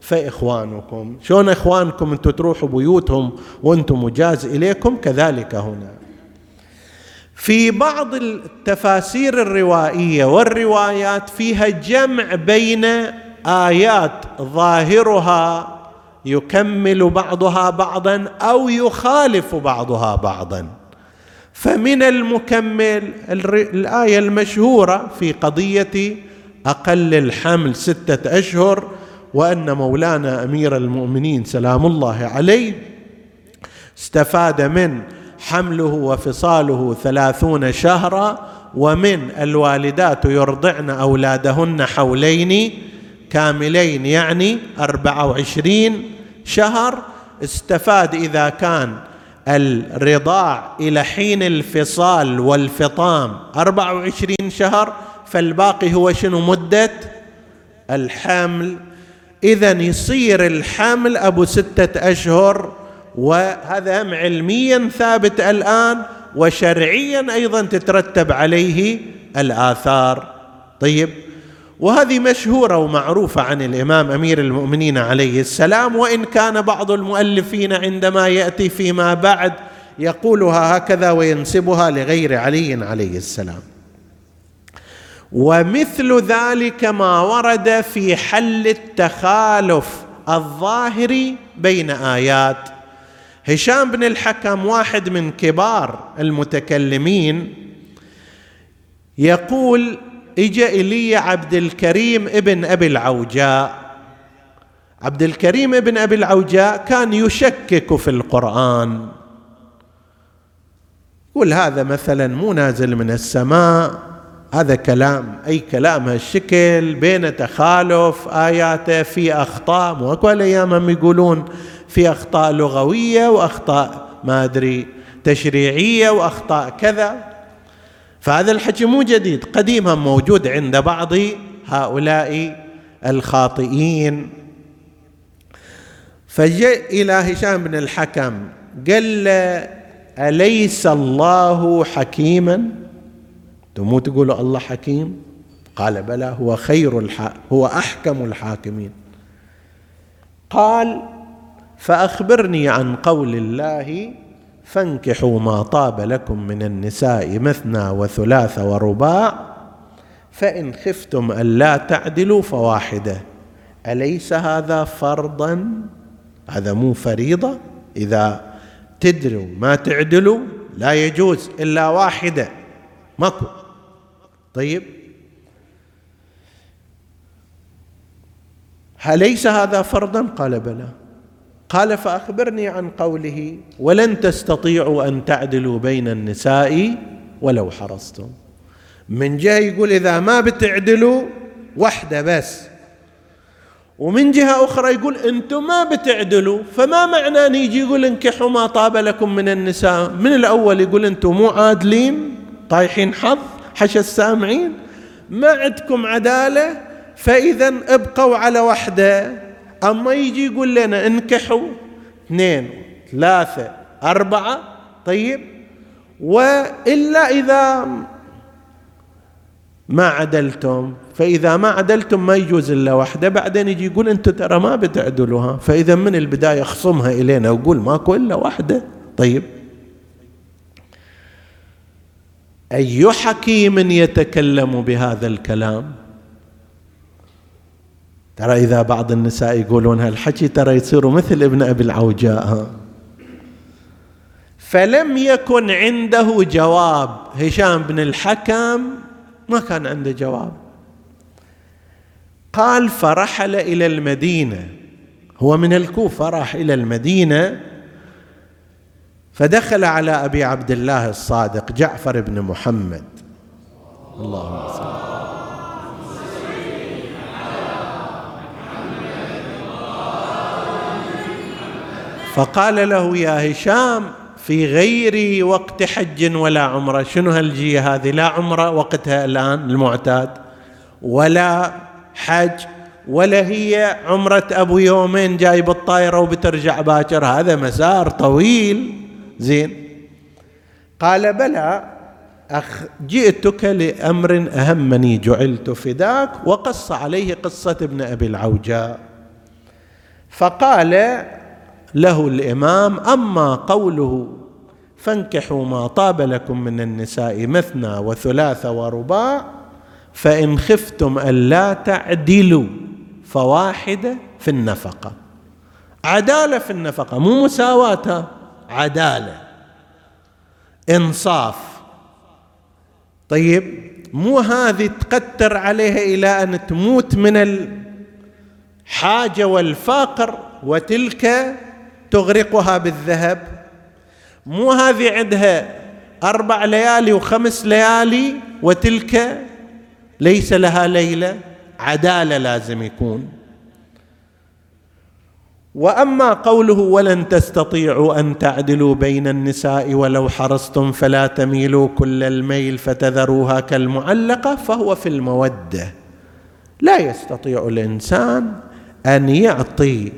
فإخوانكم. شلون إخوانكم؟ أنتم تروحوا بيوتهم وأنتم مجاز إليكم كذلك هنا. في بعض التفاسير الروائية والروايات فيها جمع بين آيات ظاهرها يكمل بعضها بعضا أو يخالف بعضها بعضا. فمن المكمل الآية المشهورة في قضية أقل الحمل ستة أشهر وأن مولانا أمير المؤمنين سلام الله عليه استفاد من حمله وفصاله ثلاثون شهرا ومن الوالدات يرضعن أولادهن حولين كاملين يعني أربعة وعشرين شهر. استفاد إذا كان الرضاع إلى حين الفصال والفطام أربعة وعشرين شهر فالباقي هو شنو؟ مدة الحمل. إذا يصير الحمل أبو ستة أشهر وهذا علميا ثابت الآن وشرعيا أيضا تترتب عليه الآثار. طيب وهذه مشهورة ومعروفة عن الإمام أمير المؤمنين عليه السلام وإن كان بعض المؤلفين عندما يأتي فيما بعد يقولها هكذا وينسبها لغير علي عليه السلام. ومثل ذلك ما ورد في حل التخالف الظاهري بين آيات. هشام بن الحكم واحد من كبار المتكلمين يقول إجا إلي عبد الكريم ابن أبي العوجاء. عبد الكريم ابن أبي العوجاء كان يشكك في القرآن. يقول هذا مثلا مو نازل من السماء هذا كلام أي كلام هالشكل بين تخالف آياته في أخطاء مو أكو الأيام يقولون في أخطاء لغوية وأخطاء ما أدري تشريعية وأخطاء كذا. فهذا الحكي مو جديد قديما موجود عند بعض هؤلاء الخاطئين. فجاء إلى هشام بن الحكم قال له أليس الله حكيما؟ مو تقولوا الله حكيم؟ قال بلى هو خير الح... هو أحكم الحاكمين. قال فأخبرني عن قول الله فانكحوا ما طاب لكم من النساء مثنى وثلاث ورباع فإن خفتم الا تعدلوا فواحدة. أليس هذا فرضا؟ هذا مو فريضة. إذا تدروا ما تعدلوا لا يجوز إلا واحدة. ماكو. طيب. أليس هذا فرضا؟ قال بلى. قال فأخبرني عن قوله ولن تستطيعوا أن تعدلوا بين النساء ولو حرصتم. من جهة يقول إذا ما بتعدلوا وحدة بس. ومن جهة أخرى يقول أنتم ما بتعدلوا فما معنى أن يجي يقول انكحوا ما طاب لكم من النساء من الأول يقول أنتم مو عادلين طايحين حظ حش السامعين ما عندكم عدالة فإذا ابقوا على وحدة. أما يجي يقول لنا انكحوا اثنين ثلاثة أربعة طيب؟ وإلا إذا ما عدلتم فإذا ما عدلتم ما يجوز إلا واحدة. بعدين يجي يقول أنتم ترى ما بتعدلوها. فإذا من البداية خصمها إلينا وقول ماكو إلا واحدة. طيب؟ أي حكيم يتكلم بهذا الكلام؟ ترى إذا بعض النساء يقولون هالحكي ترى يصيروا مثل ابن أبي العوجاء فلم يكن عنده جواب. هشام بن الحكم ما كان عنده جواب. قال فرحل إلى المدينة. هو من الكوفة راح إلى المدينة. فدخل على أبي عبد الله الصادق جعفر بن محمد. اللهم صل فقال له يا هشام في غير وقت حج ولا عمرة شنو هالجية هذه؟ لا عمرة وقتها الآن المعتاد ولا حج ولا هي عمرة أبو يومين جاي بالطائرة وبترجع باكر هذا مسار طويل. زين. قال بلى أخ جئتك لأمر أهمني جعلت فداك وقص عليه قصة ابن أبي العوجاء. فقال له الإمام. أما قوله فانكحوا ما طاب لكم من النساء مثنى وثلاث ورباع فإن خفتم الا تعدلوا فواحدة في النفقة. عدالة في النفقة مو مساواة عدالة إنصاف. طيب مو هذه تقتر عليها إلى أن تموت من الحاجة والفقر وتلك تغرقها بالذهب. مو هذه عندها أربع ليالي وخمس ليالي وتلك ليس لها ليلة عدالة لازم يكون. وأما قوله ولن تستطيعوا أن تعدلوا بين النساء ولو حرصتم فلا تميلوا كل الميل فتذروها كالمعلقة فهو في المودة. لا يستطيع الإنسان أن يعطي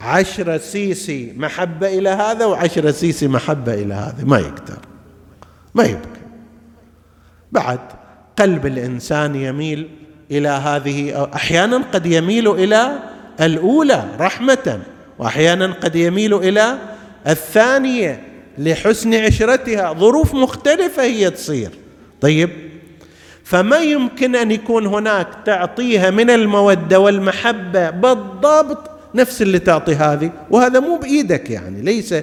عشرة سيسي محبة إلى هذا وعشرة سيسي محبة إلى هذا. ما يقدر. ما يمكن بعد قلب الإنسان يميل إلى هذه أحيانا قد يميل إلى الأولى رحمة واحيانا قد يميل إلى الثانية لحسن عشرتها. ظروف مختلفة هي تصير. طيب. فما يمكن أن يكون هناك تعطيها من المودة والمحبة بالضبط نفس اللي تعطي هذه وهذا مو بإيدك يعني ليس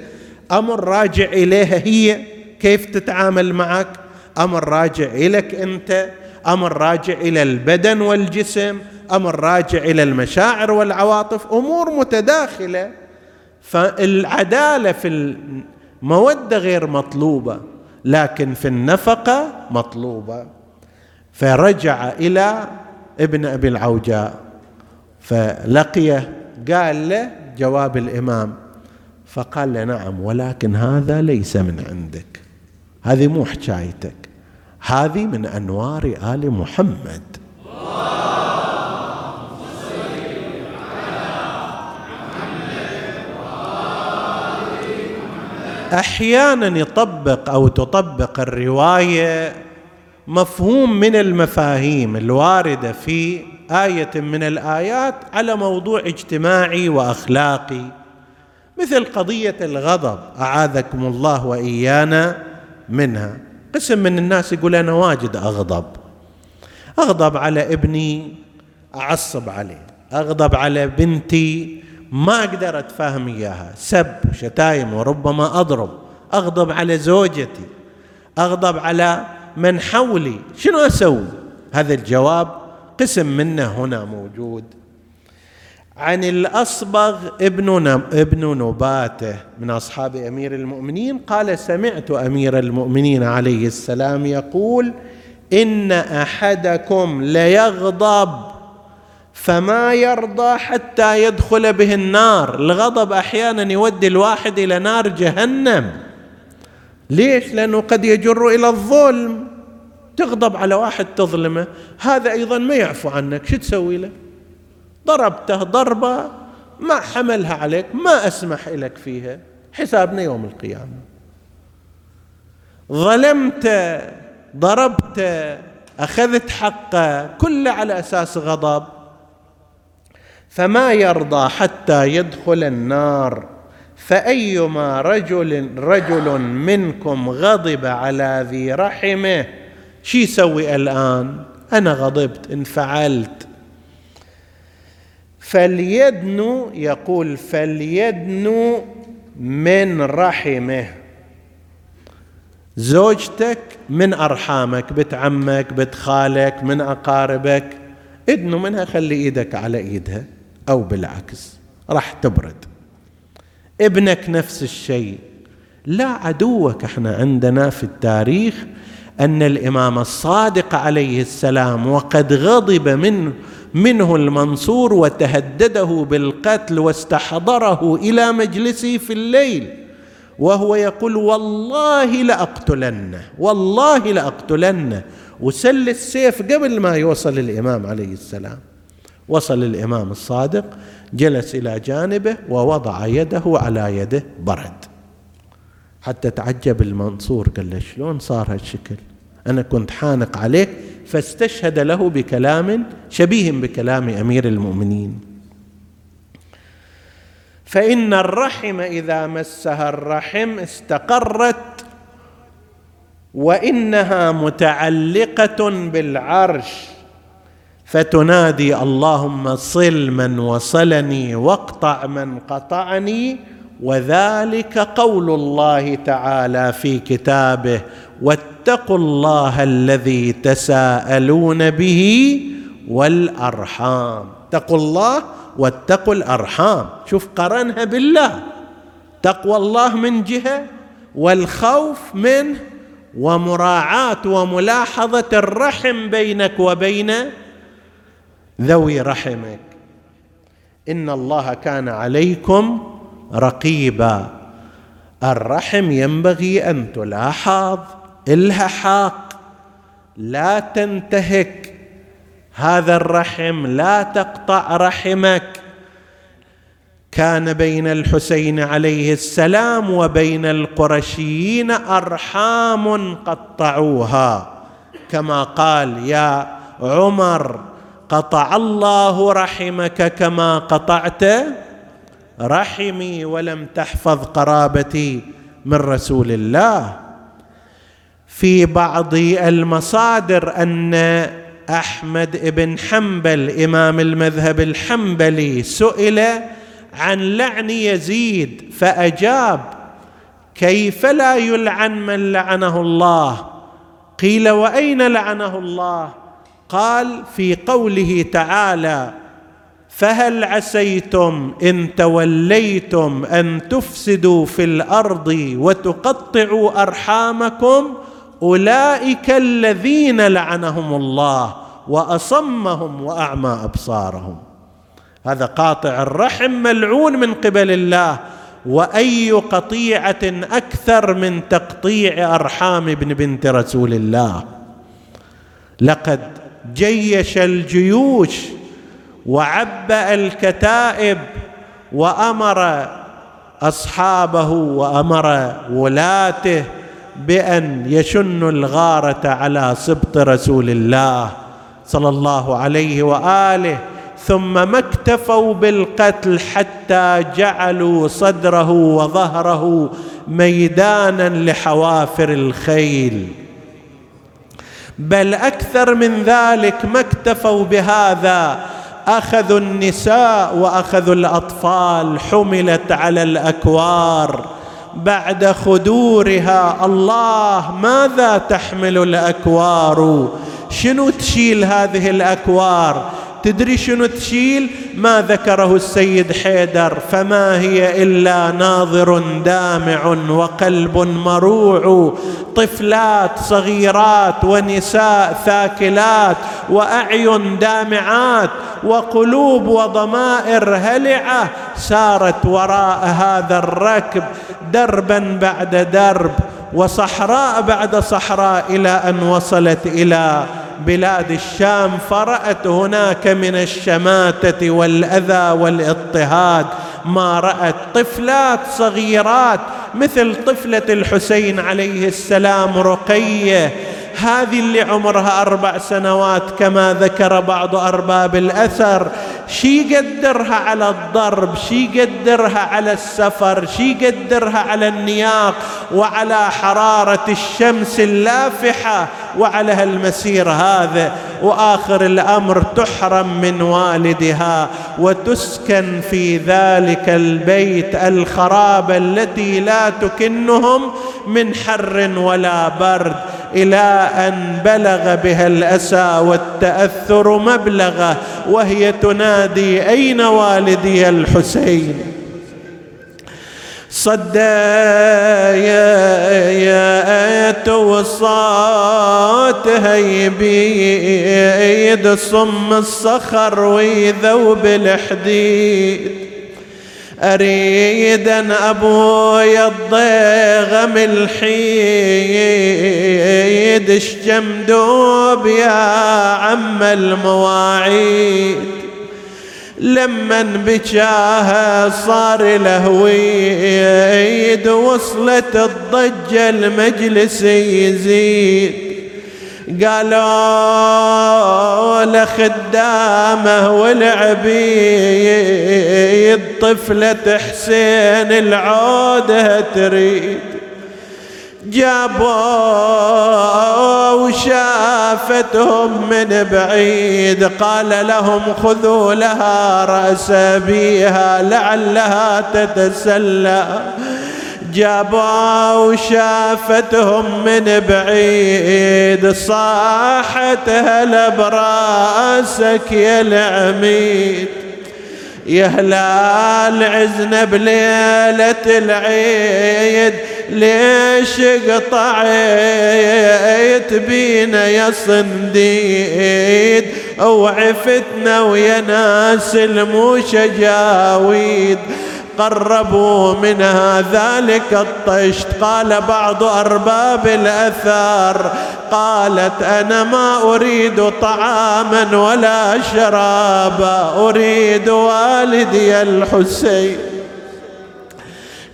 أمر راجع إليها هي كيف تتعامل معك أمر راجع إليك أنت أمر راجع إلى البدن والجسم أمر راجع إلى المشاعر والعواطف أمور متداخلة. فالعدالة في المودة غير مطلوبة لكن في النفقة مطلوبة. فرجع إلى ابن أبي العوجاء فلقيه قال له جواب الإمام فقال له نعم ولكن هذا ليس من عندك. هذه مو حكايتك. هذه من أنوار آل محمد. أحيانا يطبق أو تطبق الرواية مفهوم من المفاهيم الواردة في آية من الآيات على موضوع اجتماعي وأخلاقي. مثل قضية الغضب أعاذكم الله وإيانا منها. قسم من الناس يقول أنا واجد أغضب. أغضب على ابني أعصب عليه. أغضب على بنتي ما أقدر أتفاهم إياها. سب شتايم وربما أضرب. أغضب على زوجتي. أغضب على من حولي. شنو أسوي؟ هذا الجواب قسم منه هنا موجود. عن الأصبغ ابن ابن نباته من أصحاب أمير المؤمنين قال سمعت أمير المؤمنين عليه السلام يقول إن أحدكم ليغضب فما يرضى حتى يدخل به النار. الغضب أحيانا يودي الواحد إلى نار جهنم. ليش؟ لأنه قد يجر إلى الظلم. تغضب على واحد تظلمه هذا أيضا ما يعفو عنك. شو تسوي له؟ ضربته ضربة ما حملها عليك ما أسمح لك فيها. حسابنا يوم القيامة. ظلمت ضربت أخذت حقه كله على أساس غضب. فما يرضى حتى يدخل النار. فأيما رجل رجل منكم غضب على ذي رحمه شي يسوي الآن؟ أنا غضبت انفعلت. فليدنو يقول فليدنو من رحمه. زوجتك من أرحامك بنت عمك بنت خالك من أقاربك. ادنو منها خلي إيدك على إيدها أو بالعكس راح تبرد. ابنك نفس الشيء. لا عدوك إحنا عندنا في التاريخ أن الإمام الصادق عليه السلام وقد غضب من منه المنصور وتهدده بالقتل واستحضره إلى مجلسه في الليل وهو يقول والله لأقتلنه والله لأقتلنه. وسل السيف قبل ما يوصل الإمام عليه السلام. وصل الإمام الصادق جلس إلى جانبه ووضع يده على يده برد. حتى تعجب المنصور قال له شلون صار هالشكل؟ أنا كنت حانق عليك فاستشهد له بكلام شبيه بكلام أمير المؤمنين. فإن الرحم إذا مسها الرحم استقرت وإنها متعلقة بالعرش. فتنادي اللهم صل من وصلني واقطع من قطعني وذلك قول الله تعالى في كتابه واتقوا الله الذي تساءلون به والأرحام. اتقوا الله واتقوا الأرحام. شوف قرنها بالله. تقوى الله من جهة والخوف منه ومراعاة وملاحظة الرحم بينك وبين ذوي رحمك. إن الله كان عليكم رقيبا الرحم ينبغي أن تلاحظ إلها حق لا تنتهك. هذا الرحم لا تقطع رحمك. كان بين الحسين عليه السلام وبين القرشيين أرحام قطعوها. كما قال يا عمر قطع الله رحمك كما قطعت رحمي ولم تحفظ قرابتي من رسول الله. في بعض المصادر أن أحمد بن حنبل إمام المذهب الحنبلي سئل عن لعن يزيد فأجاب كيف لا يلعن من لعنه الله؟ قيل وأين لعنه الله؟ قال في قوله تعالى فهل عسيتم إن توليتم أن تفسدوا في الأرض وتقطعوا أرحامكم؟ أولئك الذين لعنهم الله وأصمهم وأعمى أبصارهم. هذا قاطع الرحم ملعون من قبل الله. وأي قطيعة أكثر من تقطيع أرحام ابن بنت رسول الله؟ لقد جيش الجيوش وعبأ الكتائب وأمر أصحابه وأمر ولاته بأن يشنوا الغارة على سبط رسول الله صلى الله عليه وآله ثم ما اكتفوا بالقتل حتى جعلوا صدره وظهره ميدانا لحوافر الخيل. بل أكثر من ذلك ما اكتفوا بهذا اخذوا النساء واخذوا الأطفال حملت على الأكوار. بعد خدورها الله ماذا تحمل الأكوار؟ شنو تشيل هذه الأكوار؟ تدري شنو تشيل؟ ما ذكره السيد حيدر فما هي إلا ناظر دامع وقلب مروع طفلات صغيرات ونساء ثاكلات وأعين دامعات وقلوب وضمائر هلعة سارت وراء هذا الركب دربا بعد درب وصحراء بعد صحراء إلى أن وصلت إلى بلاد الشام فرأت هناك من الشماتة والأذى والاضطهاد. ما رأت طفلات صغيرات مثل طفلة الحسين عليه السلام رقية. هذه اللي عمرها أربع سنوات كما ذكر بعض أرباب الأثر. شي يقدرها على الضرب شي يقدرها على السفر شي يقدرها على النياق وعلى حرارة الشمس اللافحة وعلى هالمسير هذا وآخر الأمر تحرم من والدها وتسكن في ذلك البيت الخراب التي لا تكنهم من حر ولا برد. إلى أن بلغ بها الأسى والتأثر مبلغه وهي تنادي أين والدي الحسين؟ صدى يا وصات هيبيد صم الصخر ويذوب الحديد. أريد أن أبويا الحيد اشجم دوب يا عم المواعيد؟ لمن بجاها صار لهويد وصلت الضجة المجلس يزيد. قالوا لخدامه والعبيد طفلة حسين العودة تريد. جابوا وشافتهم من بعيد قال لهم خذوا لها رأس بيها لعلها تتسلى. جابوا وشافتهم من بعيد صاحت هلا براسك يا العميد. يا هلال عزنا بليلة العيد ليش قطعت بينا يا صنديد؟ وعفتنا ويا ناس المشجاويد قربوا منها ذلك الطشت. قال بعض أرباب الأثار قالت أنا ما أريد طعاما ولا شرابا أريد والدي الحسين.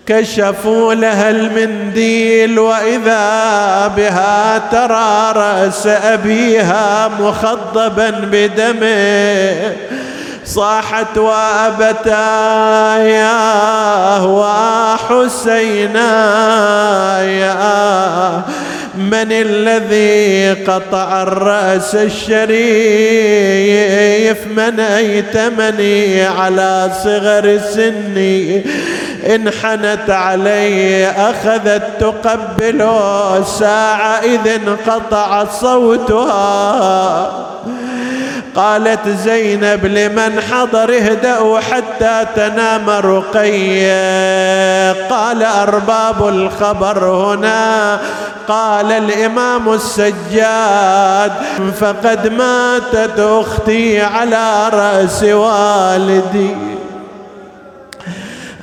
كشفوا لها المنديل وإذا بها ترى رأس أبيها مخضبا بدمه. صاحت وابتايا وحسينا يا من الذي قطع الرأس الشريف من أيتمني على صغر سني انحنت علي أخذت تقبل ساعة إذ انقطع صوتها قالت زينب لمن حضر اهدأوا حتى تنام رقية. قال أرباب الخبر هنا. قال الإمام السجاد فقد ماتت أختي على رأس والدي.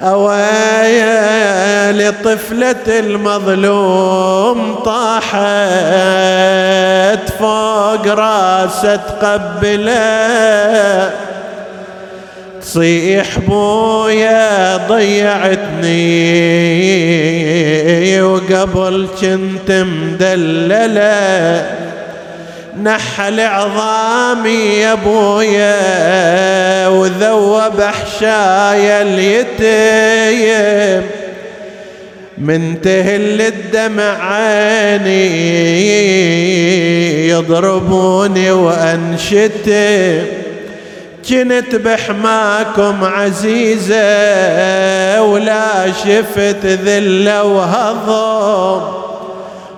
أوايا لطفلة المظلوم طاحت فوق راسه تقبله. تصيح بويا ضيعتني وقبل كنت مدللة. نحل عظامي يا ابويا وذوب احشايا اليتيم. من تهل الدمع عيني يضربوني وانشتم كنت بحماكم عزيزة ولا شفت ذلة وهضم.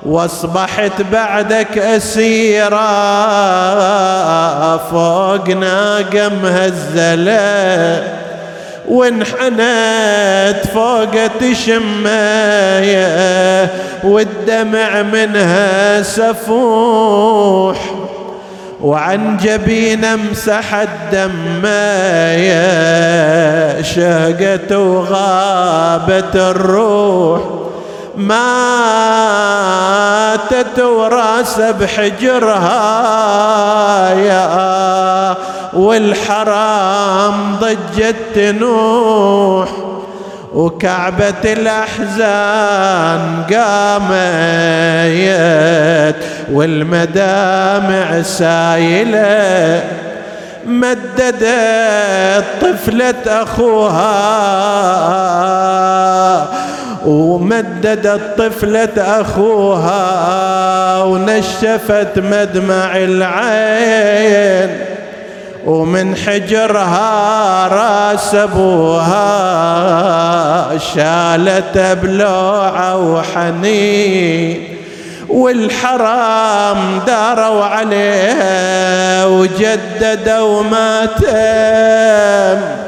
واصبحت بعدك اسيرة فوق ناقة مهزلة وانحنت فوق تشماية والدمع منها سفوح وعن جبين امسح الدماية شهقت وغابت الروح ماتت وراس بحجرها يا والحرام ضجت تنوح وكعبة الأحزان قامت والمدامع سايلة مددت طفلة أخوها ومددت طفلة أخوها ونشفت مدمع العين ومن حجرها راس أبوها شالت بلوعة وحنين والحرام داروا عليها وجددوا ما تم.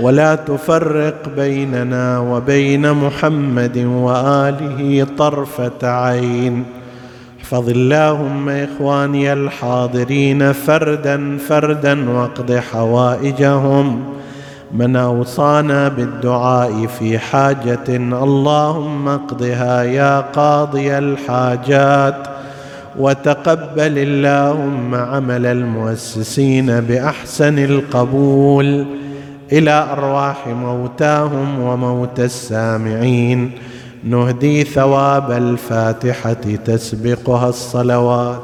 ولا تفرق بيننا وبين محمد وآله طرفة عين. احفظ اللهم إخواني الحاضرين فردا فردا واقض حوائجهم. من أوصانا بالدعاء في حاجة اللهم اقضها يا قاضي الحاجات. وتقبل اللهم عمل المؤسسين بأحسن القبول. إلى أرواح موتاهم وموتى السامعين. نهدي ثواب الفاتحة تسبقها الصلوات.